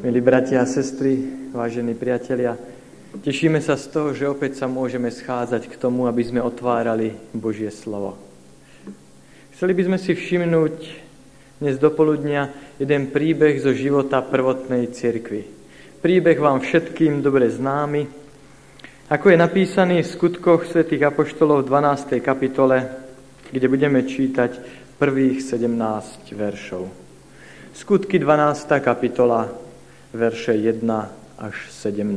Milí bratia a sestry, vážení priatelia, tešíme sa z toho, že opäť sa môžeme schádzať k tomu, aby sme otvárali Božie slovo. Chceli by sme si všimnúť dnes dopoludnia jeden príbeh zo života prvotnej cirkvi. Príbeh vám všetkým dobre známy, ako je napísaný v skutkoch svätých Apoštolov v 12. kapitole, kde budeme čítať prvých 17 veršov. Skutky 12. kapitola, verše 1 až 17.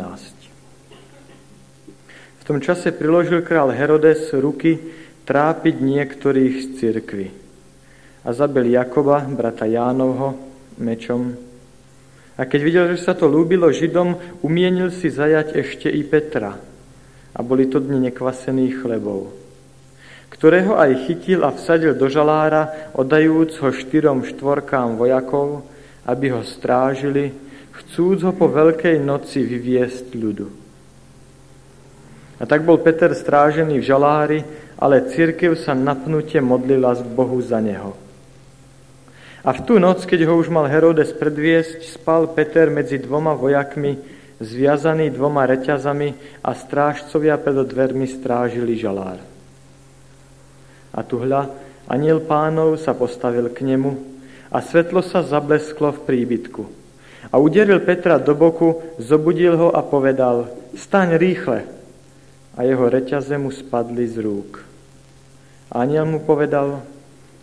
V tom čase priložil král Herodes ruky trápiť niektorých z cirkvy a zabil Jakoba, brata Jánovho, mečom. A keď videl, že sa to lúbilo Židom, umienil si zajať ešte i Petra. A boli to dni nekvasených chlebov ktorého aj chytil a vsadil do žalára, oddajúc ho štyrom štvorkám vojakov, aby ho strážili chcúc ho po veľkej noci vyviesť ľudu. A tak bol Peter strážený v žalári, ale církev sa napnutie modlila z Bohu za neho. A v tú noc, keď ho už mal Herodes predviesť, spal Peter medzi dvoma vojakmi, zviazaný dvoma reťazami a strážcovia pred dvermi strážili žalár. A tu hľa, aniel pánov sa postavil k nemu a svetlo sa zablesklo v príbytku. A uderil Petra do boku, zobudil ho a povedal, staň rýchle. A jeho reťaze mu spadli z rúk. Aniel mu povedal,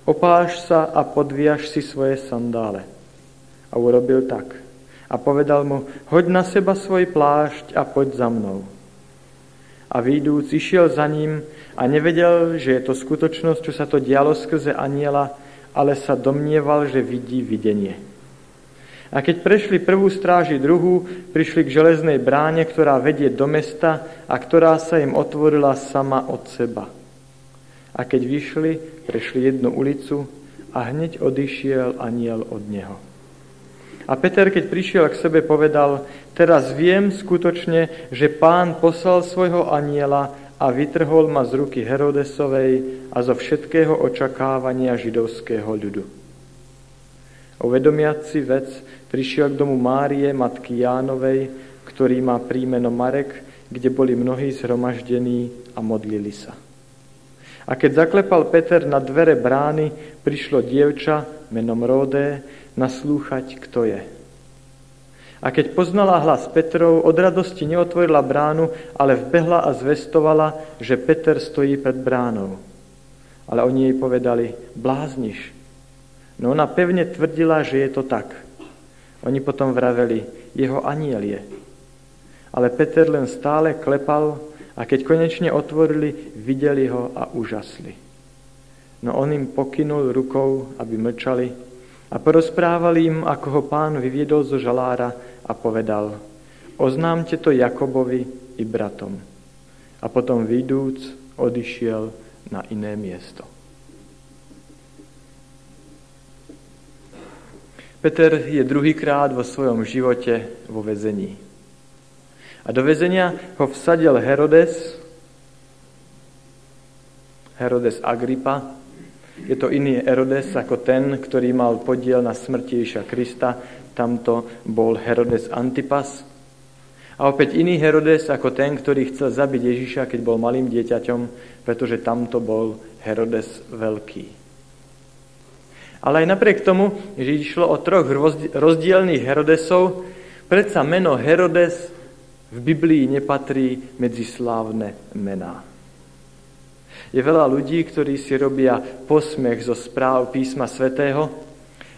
opáš sa a podviaž si svoje sandále. A urobil tak. A povedal mu, hoď na seba svoj plášť a poď za mnou. A výjdúc išiel za ním a nevedel, že je to skutočnosť, čo sa to dialo skrze aniela, ale sa domnieval, že vidí videnie. A keď prešli prvú stráži druhú, prišli k železnej bráne, ktorá vedie do mesta a ktorá sa im otvorila sama od seba. A keď vyšli, prešli jednu ulicu a hneď odišiel aniel od neho. A Peter, keď prišiel k sebe, povedal, teraz viem skutočne, že pán poslal svojho aniela a vytrhol ma z ruky Herodesovej a zo všetkého očakávania židovského ľudu. Uvedomiac si vec, prišiel k domu Márie, matky Jánovej, ktorý má príjmeno Marek, kde boli mnohí zhromaždení a modlili sa. A keď zaklepal Peter na dvere brány, prišlo dievča menom Ródé naslúchať, kto je. A keď poznala hlas Petrov, od radosti neotvorila bránu, ale vbehla a zvestovala, že Peter stojí pred bránou. Ale oni jej povedali, blázniš, No ona pevne tvrdila, že je to tak. Oni potom vraveli, jeho aniel je. Ale Peter len stále klepal a keď konečne otvorili, videli ho a úžasli. No on im pokynul rukou, aby mlčali a porozprávali im, ako ho pán vyviedol zo žalára a povedal, oznámte to Jakobovi i bratom. A potom výjdúc, odišiel na iné miesto. Peter je druhýkrát vo svojom živote vo vezení. A do vezenia ho vsadil Herodes, Herodes Agrippa. Je to iný Herodes ako ten, ktorý mal podiel na smrti Ježa Krista. Tamto bol Herodes Antipas. A opäť iný Herodes ako ten, ktorý chcel zabiť Ježiša, keď bol malým dieťaťom, pretože tamto bol Herodes Veľký. Ale aj napriek tomu, že išlo o troch rozdielných Herodesov, predsa meno Herodes v Biblii nepatrí medzi slávne mená. Je veľa ľudí, ktorí si robia posmech zo správ písma svätého,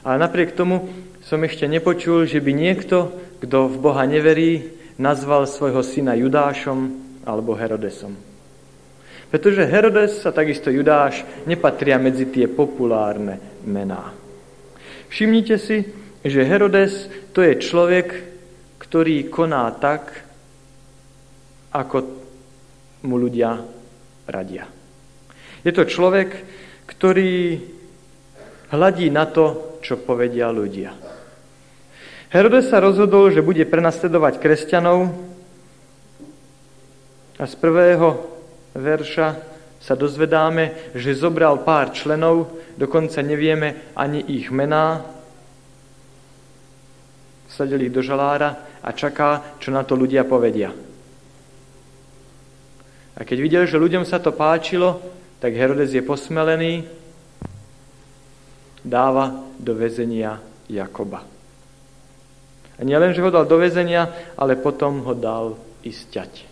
ale napriek tomu som ešte nepočul, že by niekto, kto v Boha neverí, nazval svojho syna Judášom alebo Herodesom. Pretože Herodes a takisto Judáš nepatria medzi tie populárne mená. Všimnite si, že Herodes to je človek, ktorý koná tak, ako mu ľudia radia. Je to človek, ktorý hladí na to, čo povedia ľudia. Herodes sa rozhodol, že bude prenasledovať kresťanov a z prvého verša sa dozvedáme, že zobral pár členov, dokonca nevieme ani ich mená, sadil ich do žalára a čaká, čo na to ľudia povedia. A keď videl, že ľuďom sa to páčilo, tak Herodes je posmelený, dáva do väzenia Jakoba. A nielen, že ho dal do väzenia, ale potom ho dal isťať.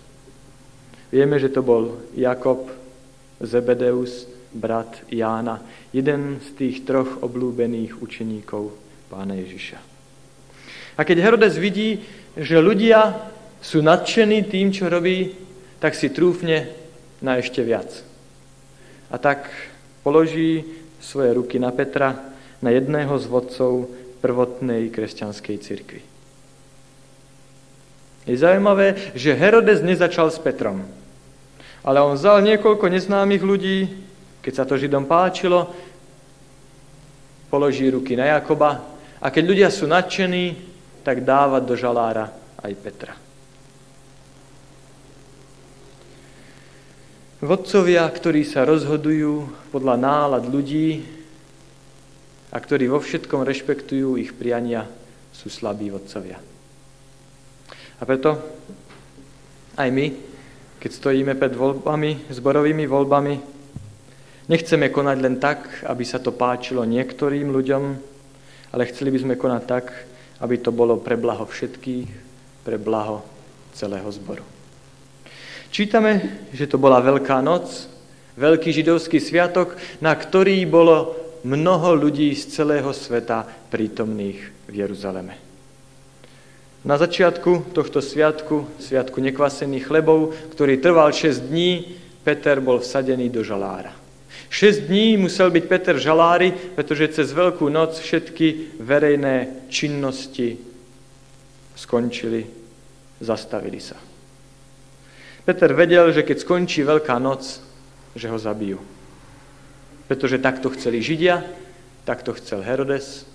Vieme, že to bol Jakob, Zebedeus, brat Jána, jeden z tých troch oblúbených učeníkov pána Ježiša. A keď Herodes vidí, že ľudia sú nadšení tým, čo robí, tak si trúfne na ešte viac. A tak položí svoje ruky na Petra, na jedného z vodcov prvotnej kresťanskej cirkvi. Je zaujímavé, že Herodes nezačal s Petrom, ale on vzal niekoľko neznámych ľudí, keď sa to Židom páčilo, položí ruky na Jakoba a keď ľudia sú nadšení, tak dávať do žalára aj Petra. Vodcovia, ktorí sa rozhodujú podľa nálad ľudí a ktorí vo všetkom rešpektujú ich priania, sú slabí vodcovia. A preto aj my, keď stojíme pred voľbami, zborovými voľbami, nechceme konať len tak, aby sa to páčilo niektorým ľuďom, ale chceli by sme konať tak, aby to bolo pre blaho všetkých, pre blaho celého zboru. Čítame, že to bola Veľká noc, veľký židovský sviatok, na ktorý bolo mnoho ľudí z celého sveta prítomných v Jeruzaleme. Na začiatku tohto sviatku, sviatku nekvasených chlebov, ktorý trval 6 dní, Peter bol vsadený do žalára. 6 dní musel byť Peter v žalári, pretože cez Veľkú noc všetky verejné činnosti skončili, zastavili sa. Peter vedel, že keď skončí Veľká noc, že ho zabijú. Pretože takto chceli Židia, takto chcel Herodes,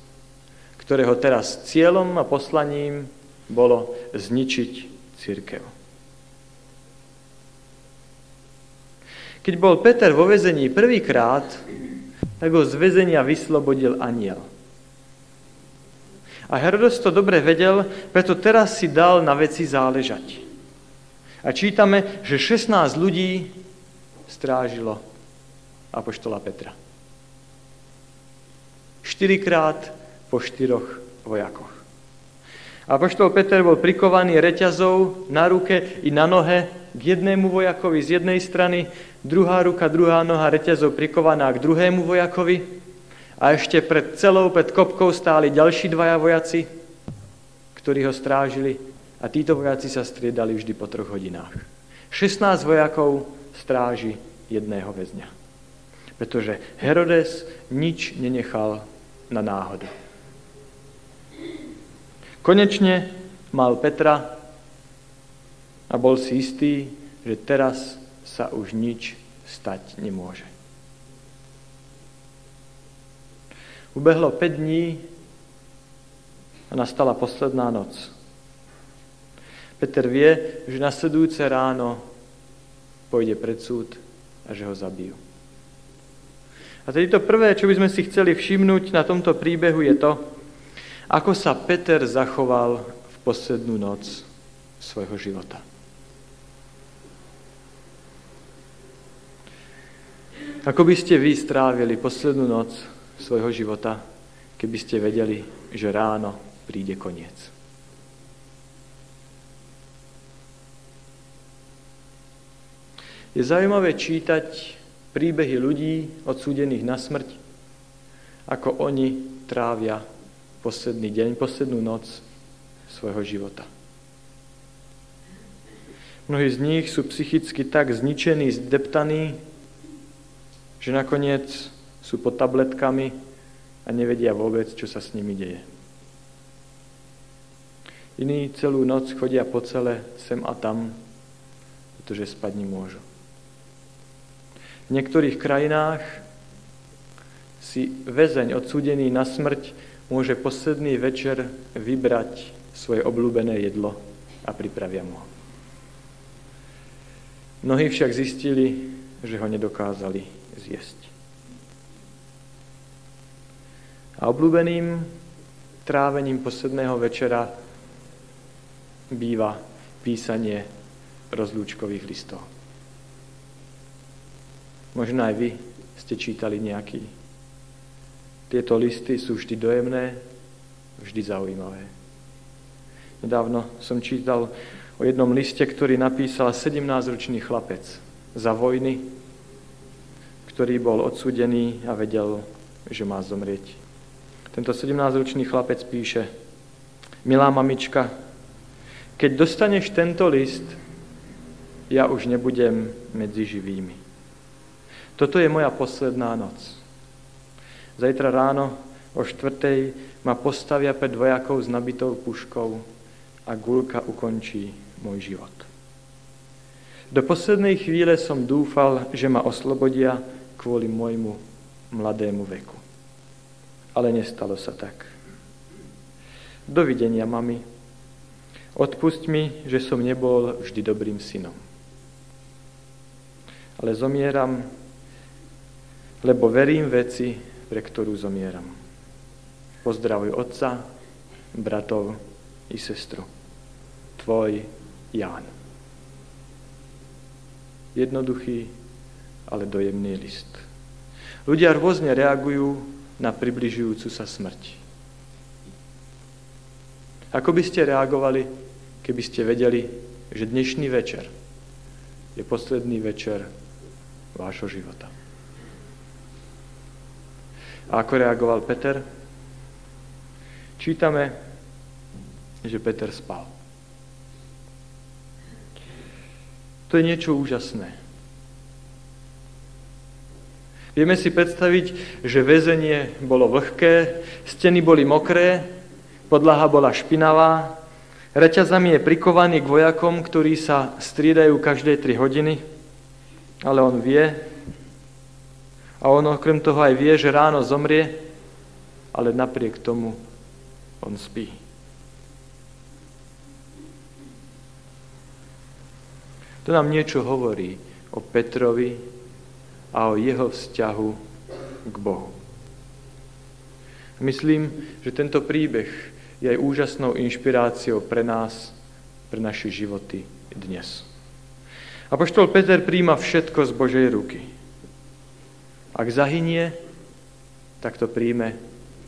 ktorého teraz cieľom a poslaním bolo zničiť církev. Keď bol Peter vo vezení prvýkrát, tak ho z väzenia vyslobodil aniel. A Herodes to dobre vedel, preto teraz si dal na veci záležať. A čítame, že 16 ľudí strážilo apoštola Petra. Štyrikrát po štyroch vojakoch. Apoštol Peter bol prikovaný reťazou na ruke i na nohe k jednému vojakovi z jednej strany, druhá ruka, druhá noha reťazov prikovaná k druhému vojakovi a ešte pred celou, pred kopkou stáli ďalší dvaja vojaci, ktorí ho strážili a títo vojaci sa striedali vždy po troch hodinách. 16 vojakov stráži jedného väzňa. Pretože Herodes nič nenechal na náhodu. Konečne mal Petra a bol si istý, že teraz sa už nič stať nemôže. Ubehlo 5 dní a nastala posledná noc. Peter vie, že nasledujúce ráno pôjde pred súd a že ho zabijú. A tedy to prvé, čo by sme si chceli všimnúť na tomto príbehu je to, ako sa Peter zachoval v poslednú noc svojho života. Ako by ste vy strávili poslednú noc svojho života, keby ste vedeli, že ráno príde koniec? Je zaujímavé čítať príbehy ľudí odsúdených na smrť, ako oni trávia posledný deň, poslednú noc svojho života. Mnohí z nich sú psychicky tak zničení, zdeptaní, že nakoniec sú pod tabletkami a nevedia vôbec, čo sa s nimi deje. Iní celú noc chodia po celé sem a tam, pretože spať nemôžu. V niektorých krajinách si väzeň odsúdený na smrť môže posledný večer vybrať svoje obľúbené jedlo a pripravia mu ho. Mnohí však zistili, že ho nedokázali zjesť. A obľúbeným trávením posledného večera býva písanie rozlúčkových listov. Možno aj vy ste čítali nejaký. Tieto listy sú vždy dojemné, vždy zaujímavé. Nedávno som čítal o jednom liste, ktorý napísal 17-ročný chlapec za vojny, ktorý bol odsudený a vedel, že má zomrieť. Tento 17-ročný chlapec píše, milá mamička, keď dostaneš tento list, ja už nebudem medzi živými. Toto je moja posledná noc. Zajtra ráno o štvrtej ma postavia pred vojakov s nabitou puškou a gulka ukončí môj život. Do poslednej chvíle som dúfal, že ma oslobodia kvôli môjmu mladému veku. Ale nestalo sa tak. Dovidenia, mami. Odpust mi, že som nebol vždy dobrým synom. Ale zomieram lebo verím veci, pre ktorú zomieram. Pozdravuj otca, bratov i sestru. Tvoj Ján. Jednoduchý, ale dojemný list. Ľudia rôzne reagujú na približujúcu sa smrť. Ako by ste reagovali, keby ste vedeli, že dnešný večer je posledný večer vášho života? A ako reagoval Peter? Čítame, že Peter spal. To je niečo úžasné. Vieme si predstaviť, že väzenie bolo vlhké, steny boli mokré, podlaha bola špinavá, reťazami je prikovaný k vojakom, ktorí sa striedajú každé tri hodiny, ale on vie, a on okrem toho aj vie, že ráno zomrie, ale napriek tomu on spí. To nám niečo hovorí o Petrovi a o jeho vzťahu k Bohu. Myslím, že tento príbeh je aj úžasnou inšpiráciou pre nás, pre naše životy dnes. Apoštol Peter príjma všetko z Božej ruky. Ak zahynie, tak to príjme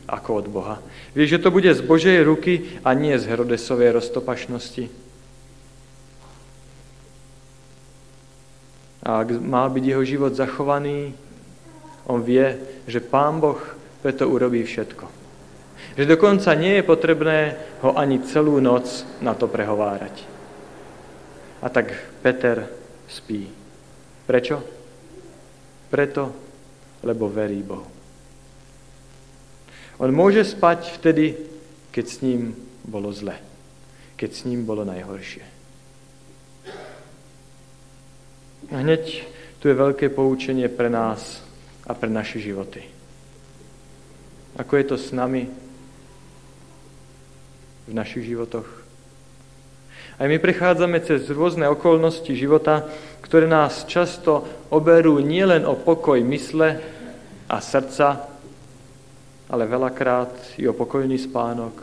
ako od Boha. Vie, že to bude z Božej ruky a nie z Herodesovej roztopašnosti. A ak má byť jeho život zachovaný, on vie, že Pán Boh preto urobí všetko. Že dokonca nie je potrebné ho ani celú noc na to prehovárať. A tak Peter spí. Prečo? Preto, lebo verí Bohu. On môže spať vtedy, keď s ním bolo zle, keď s ním bolo najhoršie. A hneď tu je veľké poučenie pre nás a pre naše životy. Ako je to s nami v našich životoch? Aj my prechádzame cez rôzne okolnosti života, ktoré nás často oberú nielen o pokoj mysle a srdca, ale veľakrát i o pokojný spánok,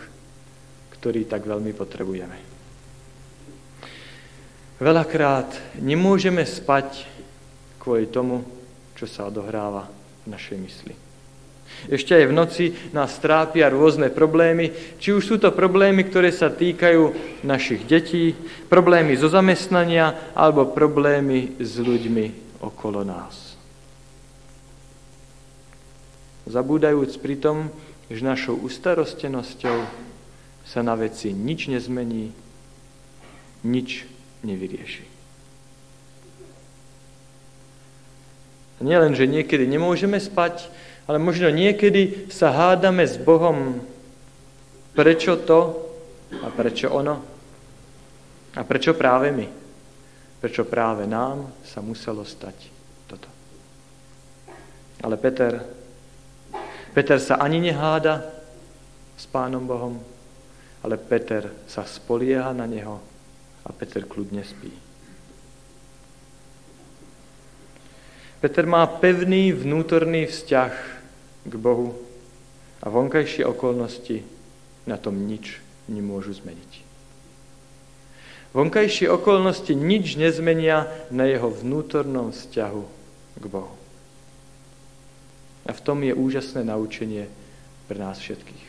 ktorý tak veľmi potrebujeme. Veľakrát nemôžeme spať kvôli tomu, čo sa odohráva v našej mysli. Ešte aj v noci nás trápia rôzne problémy, či už sú to problémy, ktoré sa týkajú našich detí, problémy zo zamestnania alebo problémy s ľuďmi okolo nás. Zabúdajúc pritom, že našou ustarostenosťou sa na veci nič nezmení, nič nevyrieši. Nielen, že niekedy nemôžeme spať, ale možno niekedy sa hádame s Bohom, prečo to a prečo ono. A prečo práve my? Prečo práve nám sa muselo stať toto? Ale Peter, Peter sa ani neháda s Pánom Bohom, ale Peter sa spolieha na Neho a Peter kľudne spí. Peter má pevný vnútorný vzťah k Bohu a vonkajšie okolnosti na tom nič nemôžu zmeniť. Vonkajšie okolnosti nič nezmenia na jeho vnútornom vzťahu k Bohu. A v tom je úžasné naučenie pre nás všetkých.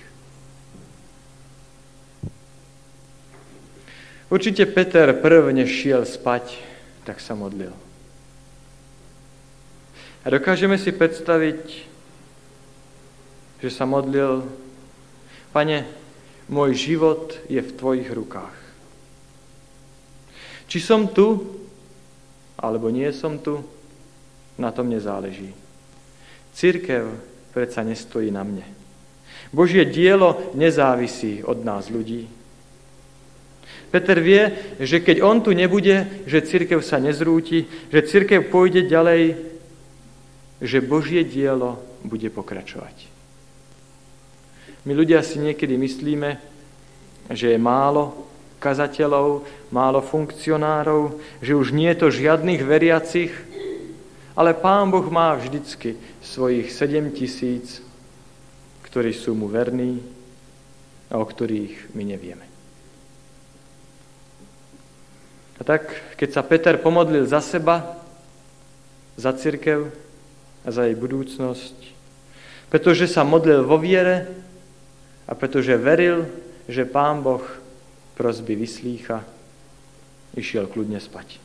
Určite Peter prv, než šiel spať, tak sa modlil. A dokážeme si predstaviť, že sa modlil, Pane, môj život je v Tvojich rukách. Či som tu, alebo nie som tu, na tom nezáleží. Církev predsa nestojí na mne. Božie dielo nezávisí od nás ľudí. Peter vie, že keď on tu nebude, že církev sa nezrúti, že církev pôjde ďalej, že Božie dielo bude pokračovať. My ľudia si niekedy myslíme, že je málo kazateľov, málo funkcionárov, že už nie je to žiadnych veriacich, ale Pán Boh má vždycky svojich sedem tisíc, ktorí sú mu verní a o ktorých my nevieme. A tak, keď sa Peter pomodlil za seba, za církev a za jej budúcnosť, pretože sa modlil vo viere a pretože veril, že Pán Boh prosby vyslícha, išiel kľudne spať.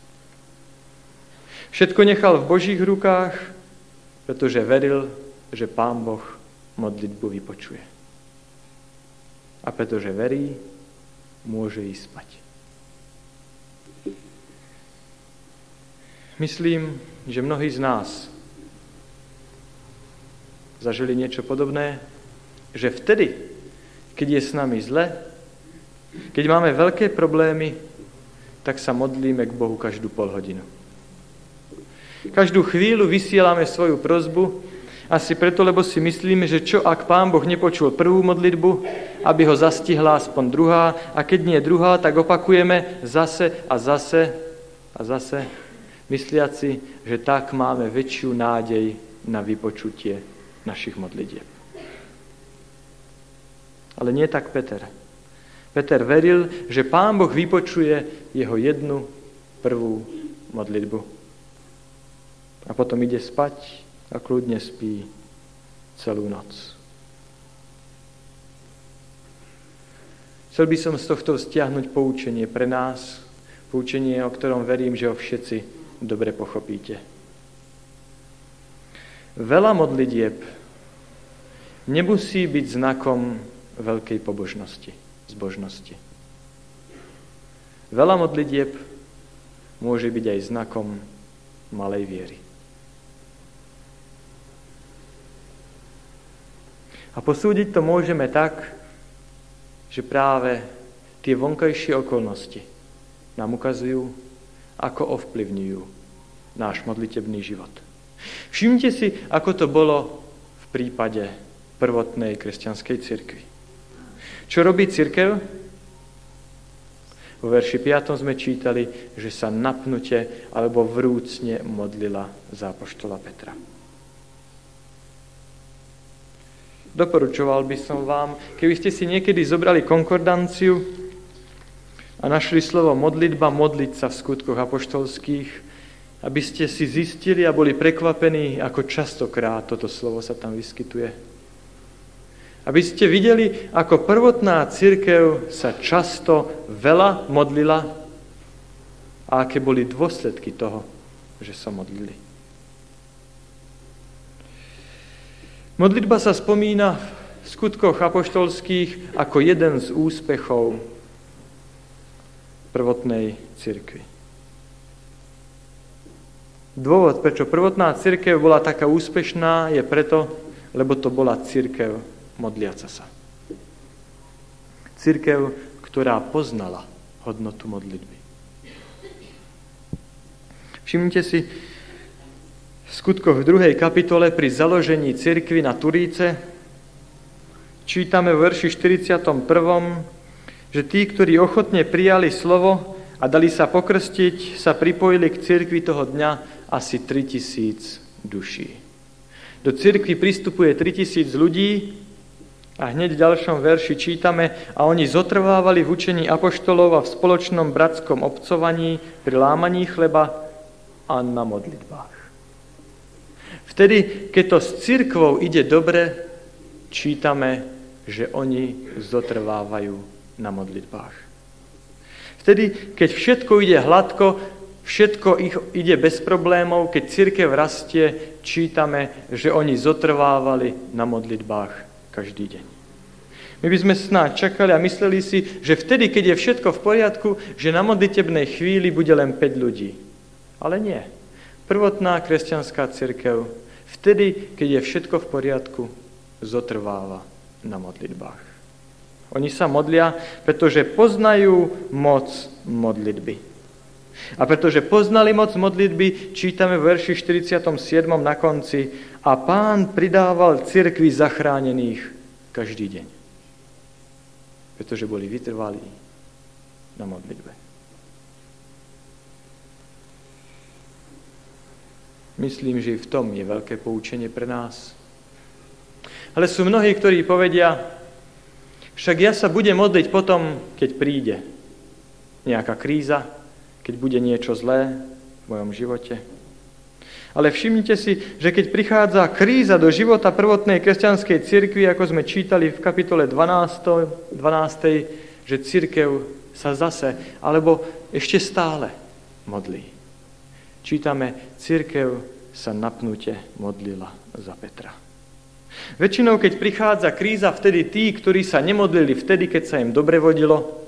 Všetko nechal v Božích rukách, pretože veril, že Pán Boh modlitbu vypočuje. A pretože verí, môže ísť spať. Myslím, že mnohí z nás zažili niečo podobné, že vtedy, keď je s nami zle, keď máme veľké problémy, tak sa modlíme k Bohu každú pol hodinu. Každú chvíľu vysielame svoju prozbu, asi preto, lebo si myslíme, že čo ak Pán Boh nepočul prvú modlitbu, aby ho zastihla aspoň druhá, a keď nie druhá, tak opakujeme zase a zase a zase mysliaci, že tak máme väčšiu nádej na vypočutie našich modlitieb. Ale nie tak Peter. Peter veril, že Pán Boh vypočuje jeho jednu prvú modlitbu. A potom ide spať a kľudne spí celú noc. Chcel by som z tohto stiahnuť poučenie pre nás, poučenie, o ktorom verím, že ho všetci dobre pochopíte. Veľa modlitieb nemusí byť znakom veľkej pobožnosti, zbožnosti. Veľa modlitieb môže byť aj znakom malej viery. A posúdiť to môžeme tak, že práve tie vonkajšie okolnosti nám ukazujú, ako ovplyvňujú náš modlitebný život. Všimte si, ako to bolo v prípade prvotnej kresťanskej cirkvi. Čo robí cirkev? Vo verši 5 sme čítali, že sa napnute alebo vrúcne modlila za apoštola Petra. Doporučoval by som vám, keby ste si niekedy zobrali konkordanciu a našli slovo modlitba, modliť sa v skutkoch apoštolských, aby ste si zistili a boli prekvapení, ako častokrát toto slovo sa tam vyskytuje. Aby ste videli, ako prvotná církev sa často veľa modlila a aké boli dôsledky toho, že sa modlili. Modlitba sa spomína v skutkoch apoštolských ako jeden z úspechov prvotnej cirkvi. Dôvod, prečo prvotná církev bola taká úspešná, je preto, lebo to bola církev modliaca sa. Církev, ktorá poznala hodnotu modlitby. Všimnite si, v skutkoch v druhej kapitole pri založení cirkvy na Turíce čítame v verši 41 že tí, ktorí ochotne prijali slovo a dali sa pokrstiť, sa pripojili k cirkvi toho dňa asi 3000 duší. Do cirkvi pristupuje 3000 ľudí A hneď v ďalšom verši čítame, a oni zotrvávali v učení apoštolov a v spoločnom bratskom obcovaní, pri lámaní chleba a na modlitbách. Vtedy, keď to s církvou ide dobre, čítame, že oni zotrvávajú na modlitbách. Vtedy, keď všetko ide hladko, všetko ich ide bez problémov, keď církev rastie, čítame, že oni zotrvávali na modlitbách každý deň. My by sme snáď čakali a mysleli si, že vtedy, keď je všetko v poriadku, že na modlitebnej chvíli bude len 5 ľudí. Ale nie. Prvotná kresťanská církev vtedy, keď je všetko v poriadku, zotrváva na modlitbách. Oni sa modlia, pretože poznajú moc modlitby. A pretože poznali moc modlitby, čítame v verši 47. na konci a pán pridával cirkvi zachránených každý deň. Pretože boli vytrvalí na modlitbe. Myslím, že i v tom je veľké poučenie pre nás. Ale sú mnohí, ktorí povedia, však ja sa budem modliť potom, keď príde nejaká kríza, keď bude niečo zlé v mojom živote. Ale všimnite si, že keď prichádza kríza do života prvotnej kresťanskej cirkvi, ako sme čítali v kapitole 12, 12 že cirkev sa zase, alebo ešte stále modlí. Čítame, cirkev sa napnute modlila za Petra. Väčšinou, keď prichádza kríza, vtedy tí, ktorí sa nemodlili vtedy, keď sa im dobre vodilo,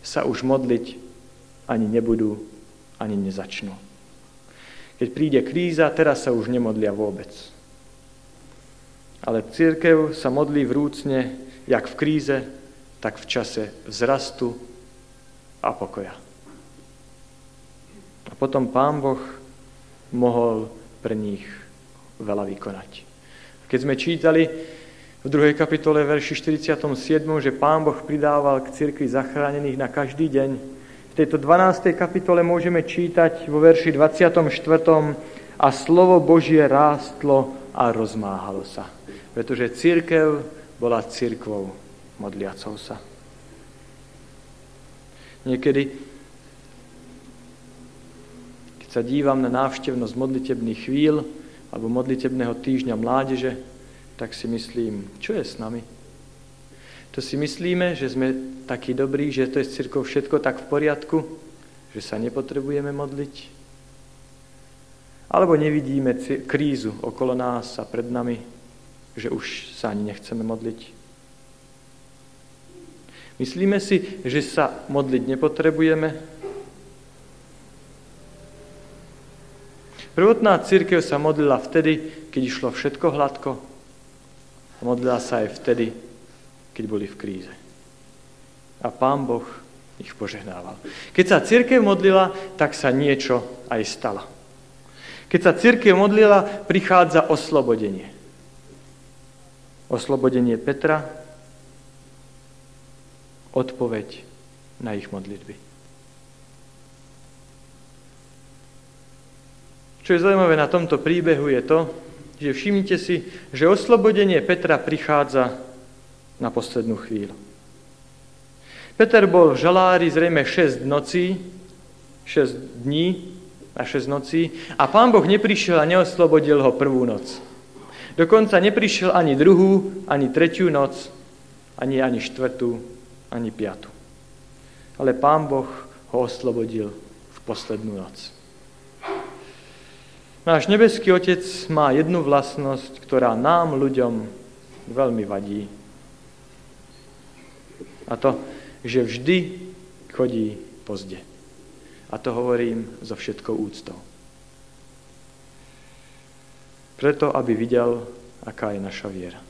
sa už modliť ani nebudú, ani nezačnú. Keď príde kríza, teraz sa už nemodlia vôbec. Ale církev sa modlí vrúcne, jak v kríze, tak v čase vzrastu a pokoja. A potom Pán Boh mohol pre nich veľa vykonať. Keď sme čítali v druhej kapitole verši 47, že Pán Boh pridával k cirkvi zachránených na každý deň, v tejto 12. kapitole môžeme čítať vo verši 24. a slovo Božie rástlo a rozmáhalo sa. Pretože církev bola církvou modliacou sa. Niekedy, keď sa dívam na návštevnosť modlitebných chvíľ, alebo modlitebného týždňa mládeže, tak si myslím, čo je s nami? To si myslíme, že sme takí dobrí, že to je s církou všetko tak v poriadku, že sa nepotrebujeme modliť? Alebo nevidíme krízu okolo nás a pred nami, že už sa ani nechceme modliť? Myslíme si, že sa modliť nepotrebujeme, Prvotná církev sa modlila vtedy, keď išlo všetko hladko. A modlila sa aj vtedy, keď boli v kríze. A Pán Boh ich požehnával. Keď sa církev modlila, tak sa niečo aj stalo. Keď sa církev modlila, prichádza oslobodenie. Oslobodenie Petra, odpoveď na ich modlitby. Čo je zaujímavé na tomto príbehu je to, že všimnite si, že oslobodenie Petra prichádza na poslednú chvíľu. Peter bol v žalári zrejme 6 nocí, 6 dní a 6 nocí a pán Boh neprišiel a neoslobodil ho prvú noc. Dokonca neprišiel ani druhú, ani tretiu noc, ani ani štvrtú, ani piatu. Ale pán Boh ho oslobodil v poslednú noc. Náš nebeský Otec má jednu vlastnosť, ktorá nám, ľuďom, veľmi vadí. A to, že vždy chodí pozde. A to hovorím so všetkou úctou. Preto, aby videl, aká je naša viera.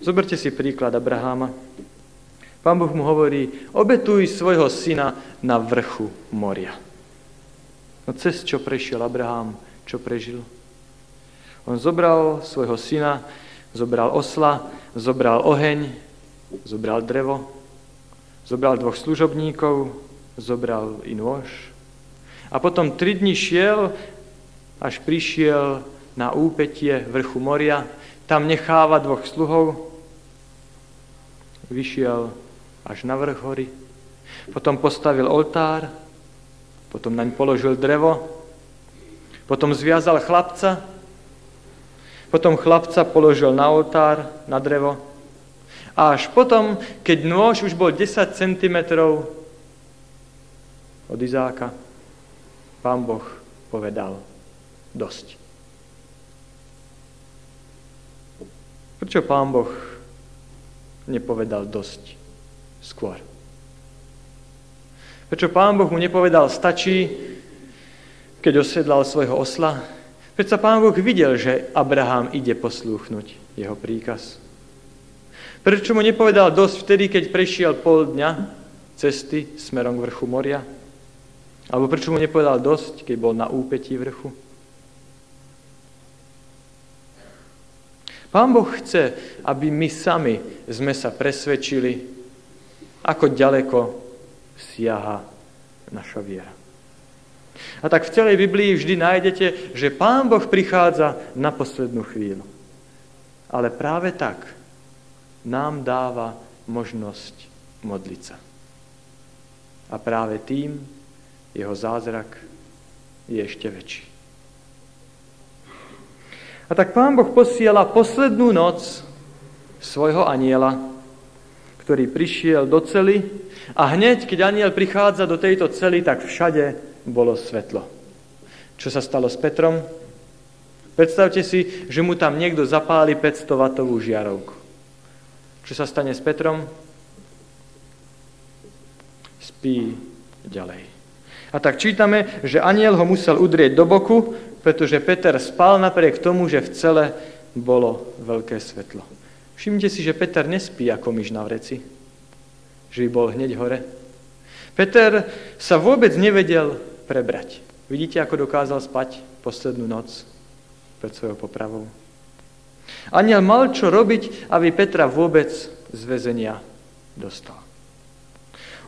Zoberte si príklad Abraháma. Pán Boh mu hovorí, obetuj svojho syna na vrchu moria. No cez čo prešiel Abraham, čo prežil. On zobral svojho syna, zobral osla, zobral oheň, zobral drevo, zobral dvoch služobníkov, zobral i nôž. A potom tri dni šiel, až prišiel na úpetie vrchu moria, tam necháva dvoch sluhov vyšiel až na vrch hory, potom postavil oltár, potom naň položil drevo, potom zviazal chlapca, potom chlapca položil na oltár, na drevo a až potom, keď nôž už bol 10 cm od Izáka, pán Boh povedal dosť. Prečo pán Boh nepovedal dosť skôr? Prečo pán Boh mu nepovedal stačí, keď osedlal svojho osla? Prečo pán Boh videl, že Abraham ide poslúchnuť jeho príkaz? Prečo mu nepovedal dosť vtedy, keď prešiel pol dňa cesty smerom k vrchu moria? Alebo prečo mu nepovedal dosť, keď bol na úpetí vrchu? Pán Boh chce, aby my sami sme sa presvedčili, ako ďaleko siaha naša viera. A tak v celej Biblii vždy nájdete, že Pán Boh prichádza na poslednú chvíľu. Ale práve tak nám dáva možnosť modliť sa. A práve tým jeho zázrak je ešte väčší. A tak pán Boh posiela poslednú noc svojho aniela, ktorý prišiel do cely a hneď, keď aniel prichádza do tejto cely, tak všade bolo svetlo. Čo sa stalo s Petrom? Predstavte si, že mu tam niekto zapáli 500 vatovú žiarovku. Čo sa stane s Petrom? Spí ďalej. A tak čítame, že aniel ho musel udrieť do boku, pretože Peter spal napriek tomu, že v cele bolo veľké svetlo. Všimnite si, že Peter nespí ako myš na vreci, že by bol hneď hore. Peter sa vôbec nevedel prebrať. Vidíte, ako dokázal spať poslednú noc pred svojou popravou? Aniel mal čo robiť, aby Petra vôbec z väzenia dostal.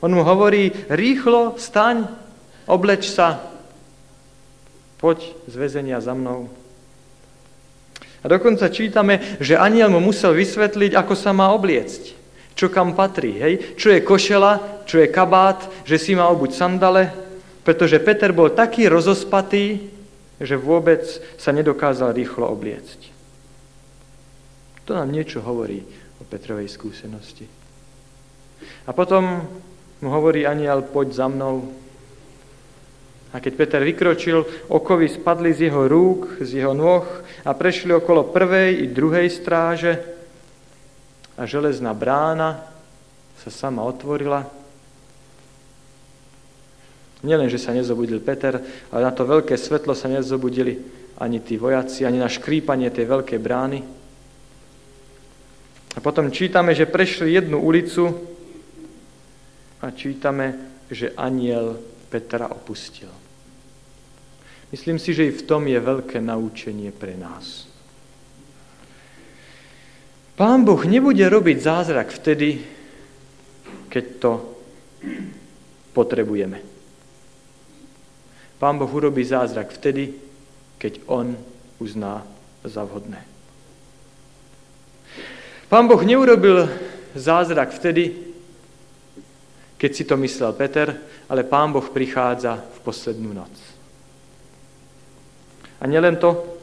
On mu hovorí, rýchlo, staň, obleč sa, poď z väzenia za mnou. A dokonca čítame, že aniel mu musel vysvetliť, ako sa má obliecť, čo kam patrí, hej? čo je košela, čo je kabát, že si má obuť sandale, pretože Peter bol taký rozospatý, že vôbec sa nedokázal rýchlo obliecť. To nám niečo hovorí o Petrovej skúsenosti. A potom mu hovorí aniel, poď za mnou, a keď Peter vykročil, okovy spadli z jeho rúk, z jeho nôh a prešli okolo prvej i druhej stráže a železná brána sa sama otvorila. Nielen, že sa nezobudil Peter, ale na to veľké svetlo sa nezobudili ani tí vojaci, ani na škrípanie tej veľkej brány. A potom čítame, že prešli jednu ulicu a čítame, že aniel Petra opustil. Myslím si, že i v tom je veľké naučenie pre nás. Pán Boh nebude robiť zázrak vtedy, keď to potrebujeme. Pán Boh urobí zázrak vtedy, keď On uzná za vhodné. Pán Boh neurobil zázrak vtedy, keď si to myslel Peter, ale Pán Boh prichádza v poslednú noc. A nielen to,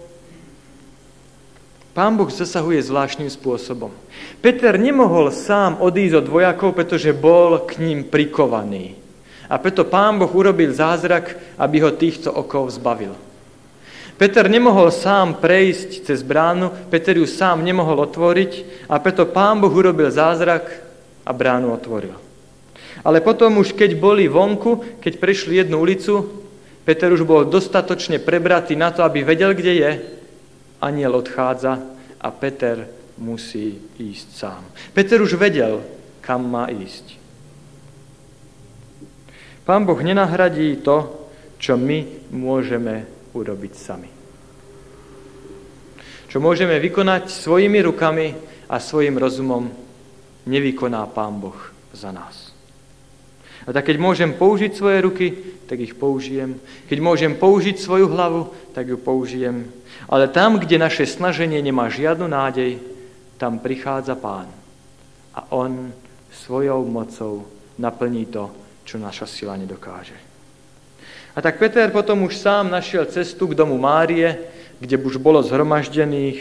Pán Boh zasahuje zvláštnym spôsobom. Peter nemohol sám odísť od vojakov, pretože bol k ním prikovaný. A preto pán Boh urobil zázrak, aby ho týchto okov zbavil. Peter nemohol sám prejsť cez bránu, Peter ju sám nemohol otvoriť a preto pán Boh urobil zázrak a bránu otvoril. Ale potom už keď boli vonku, keď prešli jednu ulicu, Peter už bol dostatočne prebratý na to, aby vedel, kde je. Aniel odchádza a Peter musí ísť sám. Peter už vedel, kam má ísť. Pán Boh nenahradí to, čo my môžeme urobiť sami. Čo môžeme vykonať svojimi rukami a svojim rozumom, nevykoná Pán Boh za nás. A tak keď môžem použiť svoje ruky, tak ich použijem. Keď môžem použiť svoju hlavu, tak ju použijem. Ale tam, kde naše snaženie nemá žiadnu nádej, tam prichádza Pán. A On svojou mocou naplní to, čo naša sila nedokáže. A tak Peter potom už sám našiel cestu k domu Márie, kde už bolo zhromaždených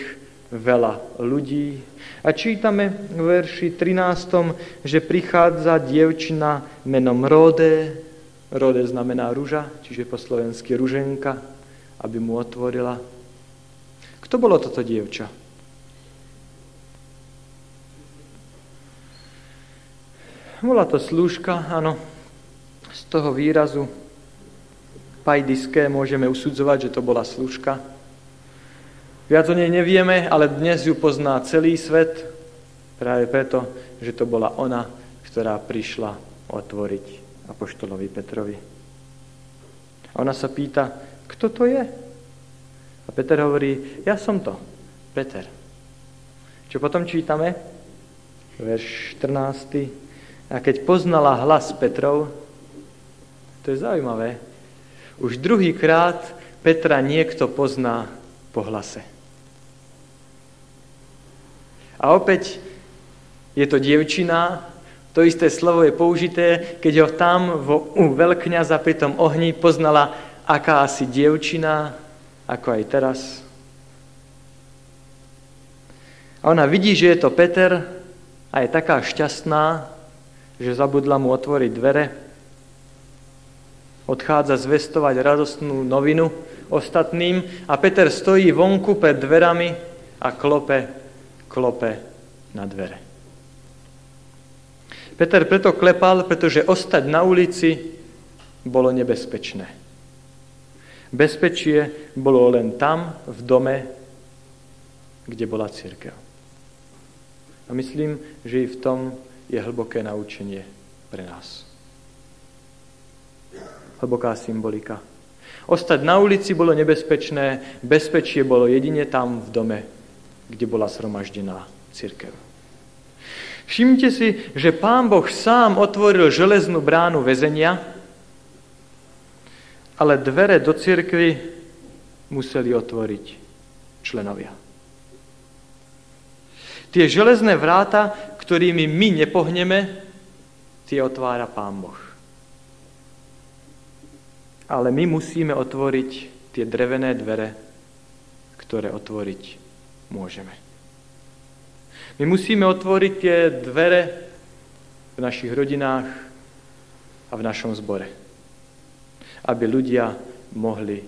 veľa ľudí. A čítame v verši 13, že prichádza dievčina menom Rode. Rode znamená ruža, čiže po slovensky ruženka, aby mu otvorila. Kto bolo toto dievča? Bola to slúžka, áno, z toho výrazu pajdiské môžeme usudzovať, že to bola služka. Viac o nej nevieme, ale dnes ju pozná celý svet, práve preto, že to bola ona, ktorá prišla otvoriť Apoštolovi Petrovi. A ona sa pýta, kto to je? A Peter hovorí, ja som to, Peter. Čo potom čítame? Verš 14. A keď poznala hlas Petrov, to je zaujímavé, už druhýkrát Petra niekto pozná po hlase. A opäť je to dievčina, to isté slovo je použité, keď ho tam vo, u veľkňaza pri tom ohni poznala akási dievčina, ako aj teraz. A ona vidí, že je to Peter a je taká šťastná, že zabudla mu otvoriť dvere Odchádza zvestovať radostnú novinu ostatným a Peter stojí vonku pred dverami a klope, klope na dvere. Peter preto klepal, pretože ostať na ulici bolo nebezpečné. Bezpečie bolo len tam, v dome, kde bola církev. A myslím, že i v tom je hlboké naučenie pre nás hlboká symbolika. Ostať na ulici bolo nebezpečné, bezpečie bolo jedine tam v dome, kde bola sromaždená církev. Všimnite si, že pán Boh sám otvoril železnú bránu väzenia, ale dvere do církvy museli otvoriť členovia. Tie železné vráta, ktorými my nepohneme, tie otvára pán Boh. Ale my musíme otvoriť tie drevené dvere, ktoré otvoriť môžeme. My musíme otvoriť tie dvere v našich rodinách a v našom zbore, aby ľudia mohli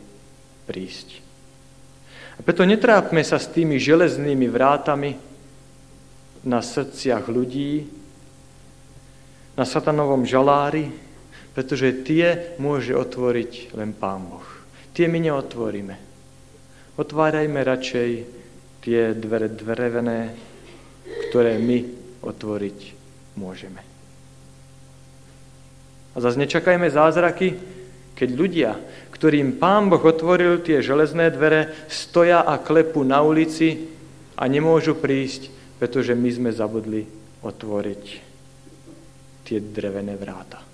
prísť. A preto netrápme sa s tými železnými vrátami na srdciach ľudí, na satanovom žalári, pretože tie môže otvoriť len Pán Boh. Tie my neotvoríme. Otvárajme radšej tie dvere drevené, ktoré my otvoriť môžeme. A zase nečakajme zázraky, keď ľudia, ktorým Pán Boh otvoril tie železné dvere, stoja a klepu na ulici a nemôžu prísť, pretože my sme zabudli otvoriť tie drevené vráta.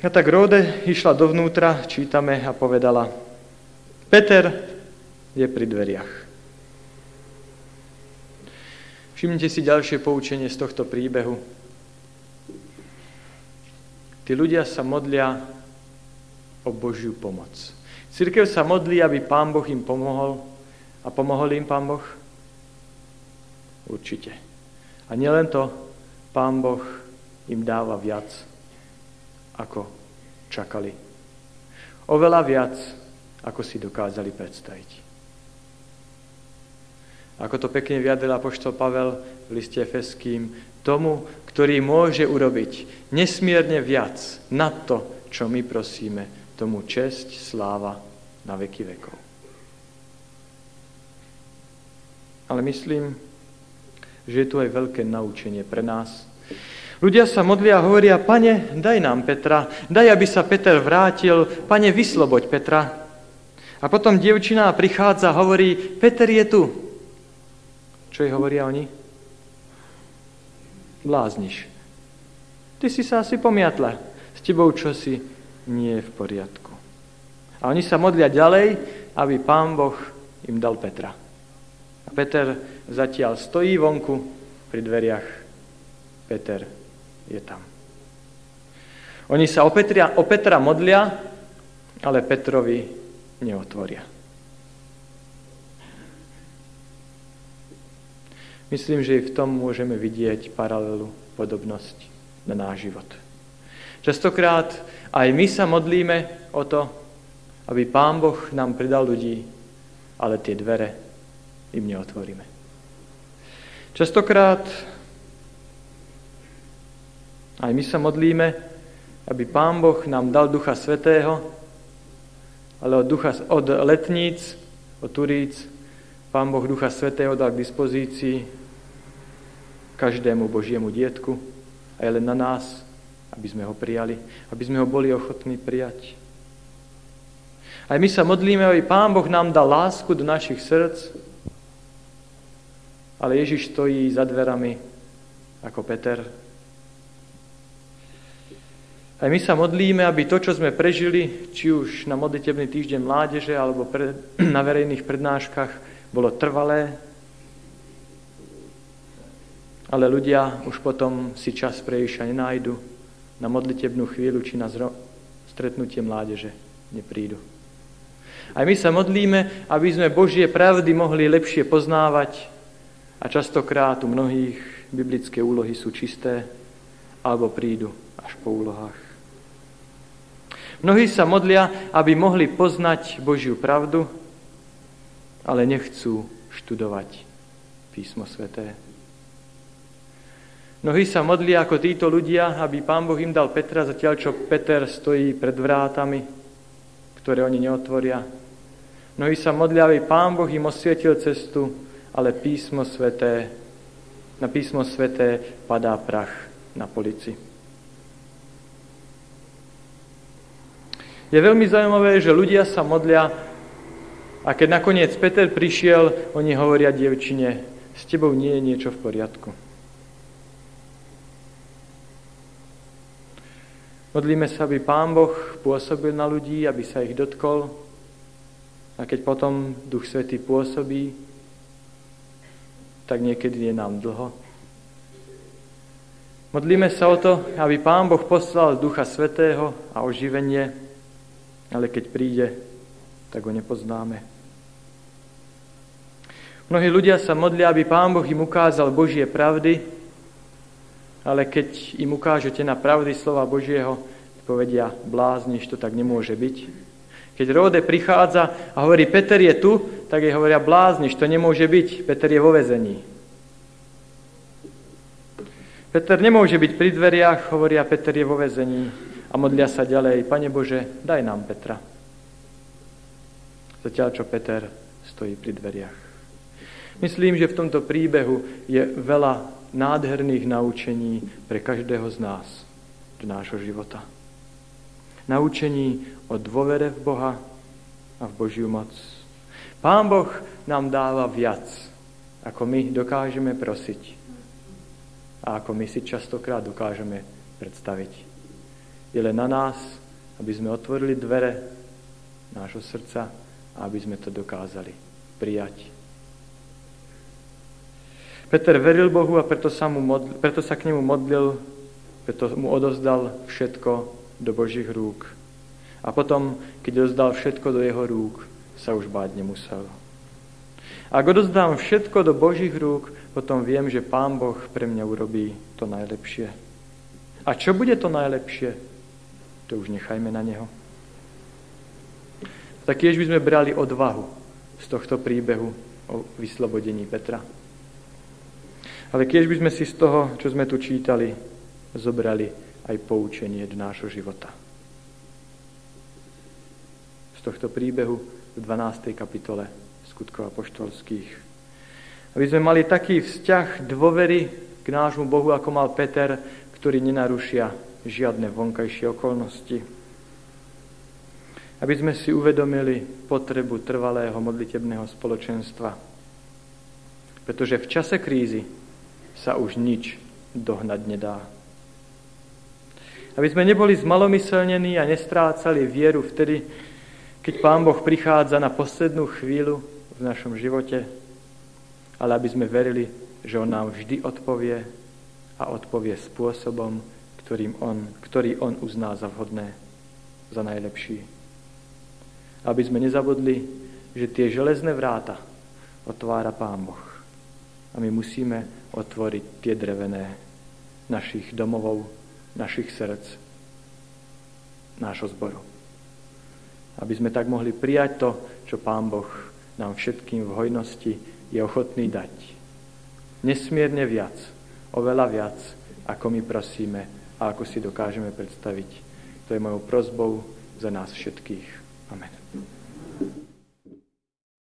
A tak Róde išla dovnútra, čítame, a povedala, Peter je pri dveriach. Všimnite si ďalšie poučenie z tohto príbehu. Tí ľudia sa modlia o Božiu pomoc. Církev sa modlí, aby Pán Boh im pomohol. A pomohol im Pán Boh? Určite. A nielen to, Pán Boh im dáva viac ako čakali. Oveľa viac, ako si dokázali predstaviť. Ako to pekne vyjadril apoštol Pavel v liste Efeským, tomu, ktorý môže urobiť nesmierne viac na to, čo my prosíme, tomu česť, sláva na veky vekov. Ale myslím, že je tu aj veľké naučenie pre nás, Ľudia sa modlia a hovoria, pane, daj nám Petra, daj, aby sa Peter vrátil, pane, vysloboď Petra. A potom dievčina prichádza a hovorí, Peter je tu. Čo jej hovoria oni? Blázniš. Ty si sa asi pomiatla. S tebou čosi nie je v poriadku. A oni sa modlia ďalej, aby pán Boh im dal Petra. A Peter zatiaľ stojí vonku pri dveriach Peter je tam. Oni sa o Petra, o Petra modlia, ale Petrovi neotvoria. Myslím, že i v tom môžeme vidieť paralelu, podobnosť na náš život. Častokrát aj my sa modlíme o to, aby Pán Boh nám pridal ľudí, ale tie dvere im neotvoríme. Častokrát aj my sa modlíme, aby Pán Boh nám dal Ducha Svetého, ale od, ducha, od letníc, od turíc, Pán Boh Ducha Svetého dal k dispozícii každému Božiemu dietku a je len na nás, aby sme ho prijali, aby sme ho boli ochotní prijať. Aj my sa modlíme, aby Pán Boh nám dal lásku do našich srdc, ale Ježiš stojí za dverami ako Peter. Aj my sa modlíme, aby to, čo sme prežili, či už na modlitebný týždeň mládeže alebo pre, na verejných prednáškach, bolo trvalé, ale ľudia už potom si čas pre Ježiša nenájdu, na modlitebnú chvíľu či na zro- stretnutie mládeže neprídu. Aj my sa modlíme, aby sme Božie pravdy mohli lepšie poznávať a častokrát u mnohých biblické úlohy sú čisté alebo prídu až po úlohách. Mnohí sa modlia, aby mohli poznať Božiu pravdu, ale nechcú študovať písmo sveté. Mnohí sa modlia ako títo ľudia, aby Pán Boh im dal Petra, zatiaľ čo Peter stojí pred vrátami, ktoré oni neotvoria. Mnohí sa modlia, aby Pán Boh im osvietil cestu, ale písmo sveté, na písmo sveté padá prach na polici. Je veľmi zaujímavé, že ľudia sa modlia a keď nakoniec Peter prišiel, oni hovoria dievčine, s tebou nie je niečo v poriadku. Modlíme sa, aby Pán Boh pôsobil na ľudí, aby sa ich dotkol. A keď potom Duch Svetý pôsobí, tak niekedy je nám dlho. Modlíme sa o to, aby Pán Boh poslal Ducha Svetého a oživenie, ale keď príde, tak ho nepoznáme. Mnohí ľudia sa modlia, aby Pán Boh im ukázal Božie pravdy, ale keď im ukážete na pravdy slova Božieho, povedia, blázniš, to tak nemôže byť. Keď Róde prichádza a hovorí, Peter je tu, tak jej hovoria, blázniš, to nemôže byť, Peter je vo vezení. Peter nemôže byť pri dveriach, hovoria, Peter je vo vezení a modlia sa ďalej, Pane Bože, daj nám Petra. Zatiaľ, čo Peter stojí pri dveriach. Myslím, že v tomto príbehu je veľa nádherných naučení pre každého z nás do nášho života. Naučení o dôvere v Boha a v Božiu moc. Pán Boh nám dáva viac, ako my dokážeme prosiť a ako my si častokrát dokážeme predstaviť. Je len na nás, aby sme otvorili dvere nášho srdca a aby sme to dokázali prijať Peter veril Bohu a preto sa, mu modl, preto sa k nemu modlil, preto mu odozdal všetko do Božích rúk. A potom, keď odozdal všetko do jeho rúk, sa už báť nemusel. Ak odozdám všetko do Božích rúk, potom viem, že Pán Boh pre mňa urobí to najlepšie. A čo bude to najlepšie, to už nechajme na Neho. Tak tiež by sme brali odvahu z tohto príbehu o vyslobodení Petra. Ale keď by sme si z toho, čo sme tu čítali, zobrali aj poučenie do nášho života. Z tohto príbehu v 12. kapitole skutkov apoštolských. Aby sme mali taký vzťah dôvery k nášmu Bohu, ako mal Peter, ktorý nenarušia žiadne vonkajšie okolnosti. Aby sme si uvedomili potrebu trvalého modlitebného spoločenstva. Pretože v čase krízy sa už nič dohnať nedá. Aby sme neboli zmalomyselnení a nestrácali vieru vtedy, keď Pán Boh prichádza na poslednú chvíľu v našom živote, ale aby sme verili, že On nám vždy odpovie a odpovie spôsobom, ktorým on, ktorý On uzná za vhodné, za najlepší. Aby sme nezabudli, že tie železné vráta otvára Pán Boh. A my musíme otvoriť tie drevené našich domovov, našich srdc, nášho zboru. Aby sme tak mohli prijať to, čo Pán Boh nám všetkým v hojnosti je ochotný dať. Nesmierne viac, oveľa viac, ako my prosíme a ako si dokážeme predstaviť. To je mojou prozbou za nás všetkých. Amen.